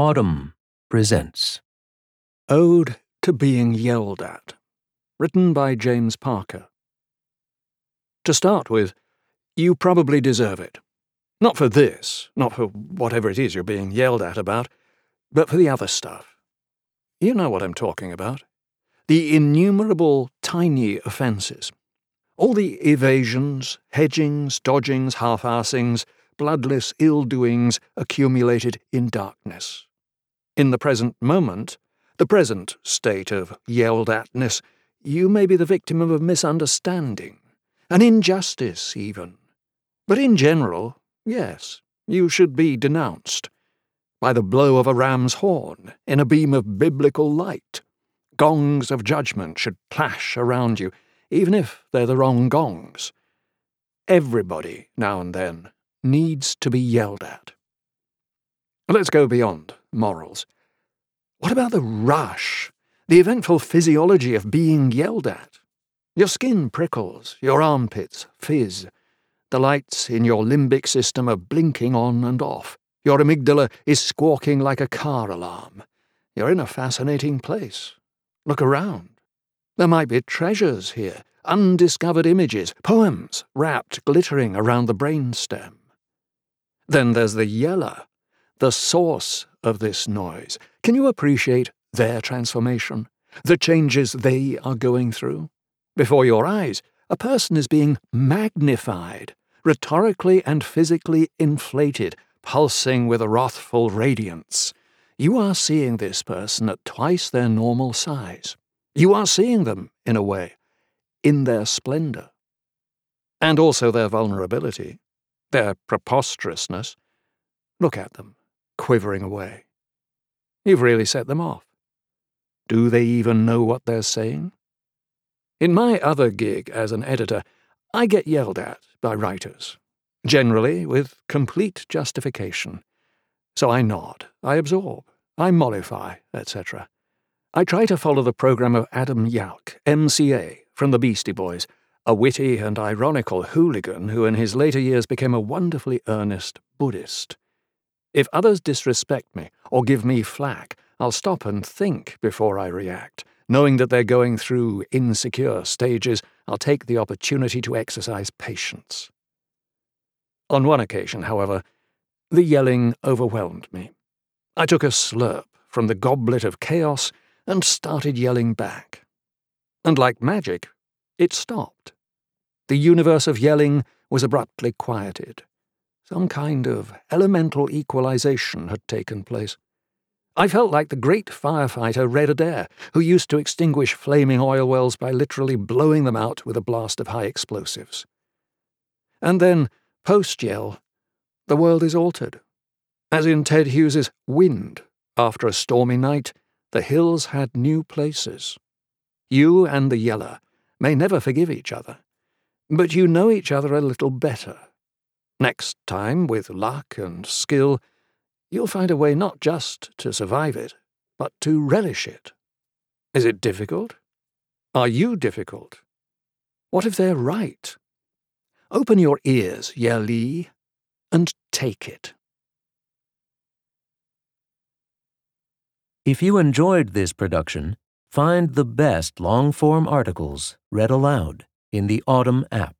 Audm presents Ode to Being Yelled At, written by James Parker. To start with, you probably deserve it. Not for this, not for whatever it is you're being yelled at about, but for the other stuff. You know what I'm talking about. The innumerable tiny offences. All the evasions, hedgings, dodgings, half-arsings, bloodless ill-doings accumulated in darkness. In the present moment, the present state of yelled atness, you may be the victim of a misunderstanding, an injustice even. But in general, yes, you should be denounced. By the blow of a ram's horn, in a beam of biblical light. Gongs of judgment should clash around you, even if they're the wrong gongs. Everybody, now and then, needs to be yelled at. Let's go beyond morals. What about the rush, the eventful physiology of being yelled at? Your skin prickles, your armpits fizz. The lights in your limbic system are blinking on and off. Your amygdala is squawking like a car alarm. You're in a fascinating place. Look around. There might be treasures here, undiscovered images, poems wrapped glittering around the brainstem. Then there's the yeller, the source of this noise. Can you appreciate their transformation, the changes they are going through? Before your eyes, a person is being magnified, rhetorically and physically inflated, pulsing with a wrathful radiance. You are seeing this person at twice their normal size. You are seeing them, in a way, in their splendour. And also their vulnerability, their preposterousness. Look at them, quivering away. You've really set them off. Do they even know what they're saying? In my other gig as an editor, I get yelled at by writers, generally with complete justification. So I nod, I absorb, I mollify, etc. I try to follow the program of Adam Yauch, MCA, from the Beastie Boys, a witty and ironical hooligan who in his later years became a wonderfully earnest Buddhist. If others disrespect me or give me flack, I'll stop and think before I react. Knowing that they're going through insecure stages, I'll take the opportunity to exercise patience. On one occasion, however, the yelling overwhelmed me. I took a slurp from the goblet of chaos and started yelling back. And like magic, it stopped. The universe of yelling was abruptly quieted. Some kind of elemental equalization had taken place. I felt like the great firefighter Red Adair, who used to extinguish flaming oil wells by literally blowing them out with a blast of high explosives. And then, post yell, the world is altered. As in Ted Hughes's Wind, after a stormy night, the hills had new places. You and the yeller may never forgive each other, but you know each other a little better Next time, with luck and skill, you'll find a way not just to survive it, but to relish it. Is it difficult? Are you difficult? What if they're right? Open your ears, Yerli, and take it. If you enjoyed this production, find the best long form articles read aloud in the Audm app.